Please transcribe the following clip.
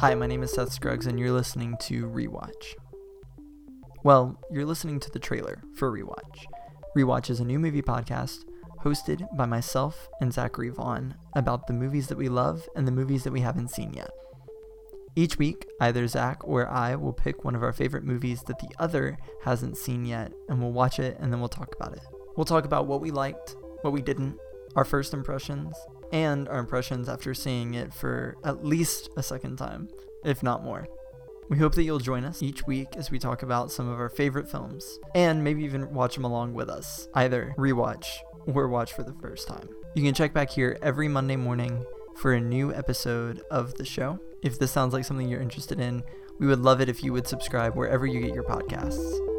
Hi, my name is Seth Scruggs, and you're listening to Rewatch. Well, you're listening to the trailer for Rewatch. Rewatch is a new movie podcast hosted by myself and Zachary Vaughn about the movies that we love and the movies that we haven't seen yet. Each week, either Zach or I will pick one of our favorite movies that the other hasn't seen yet, and we'll watch it and then we'll talk about it. We'll talk about what we liked, what we didn't, our first impressions, and our impressions after seeing it for at least a second time, if not more. We hope that you'll join us each week as we talk about some of our favorite films, and maybe even watch them along with us, either rewatch or watch for the first time. You can check back here every Monday morning for a new episode of the show. If this sounds like something you're interested in, we would love it if you would subscribe wherever you get your podcasts.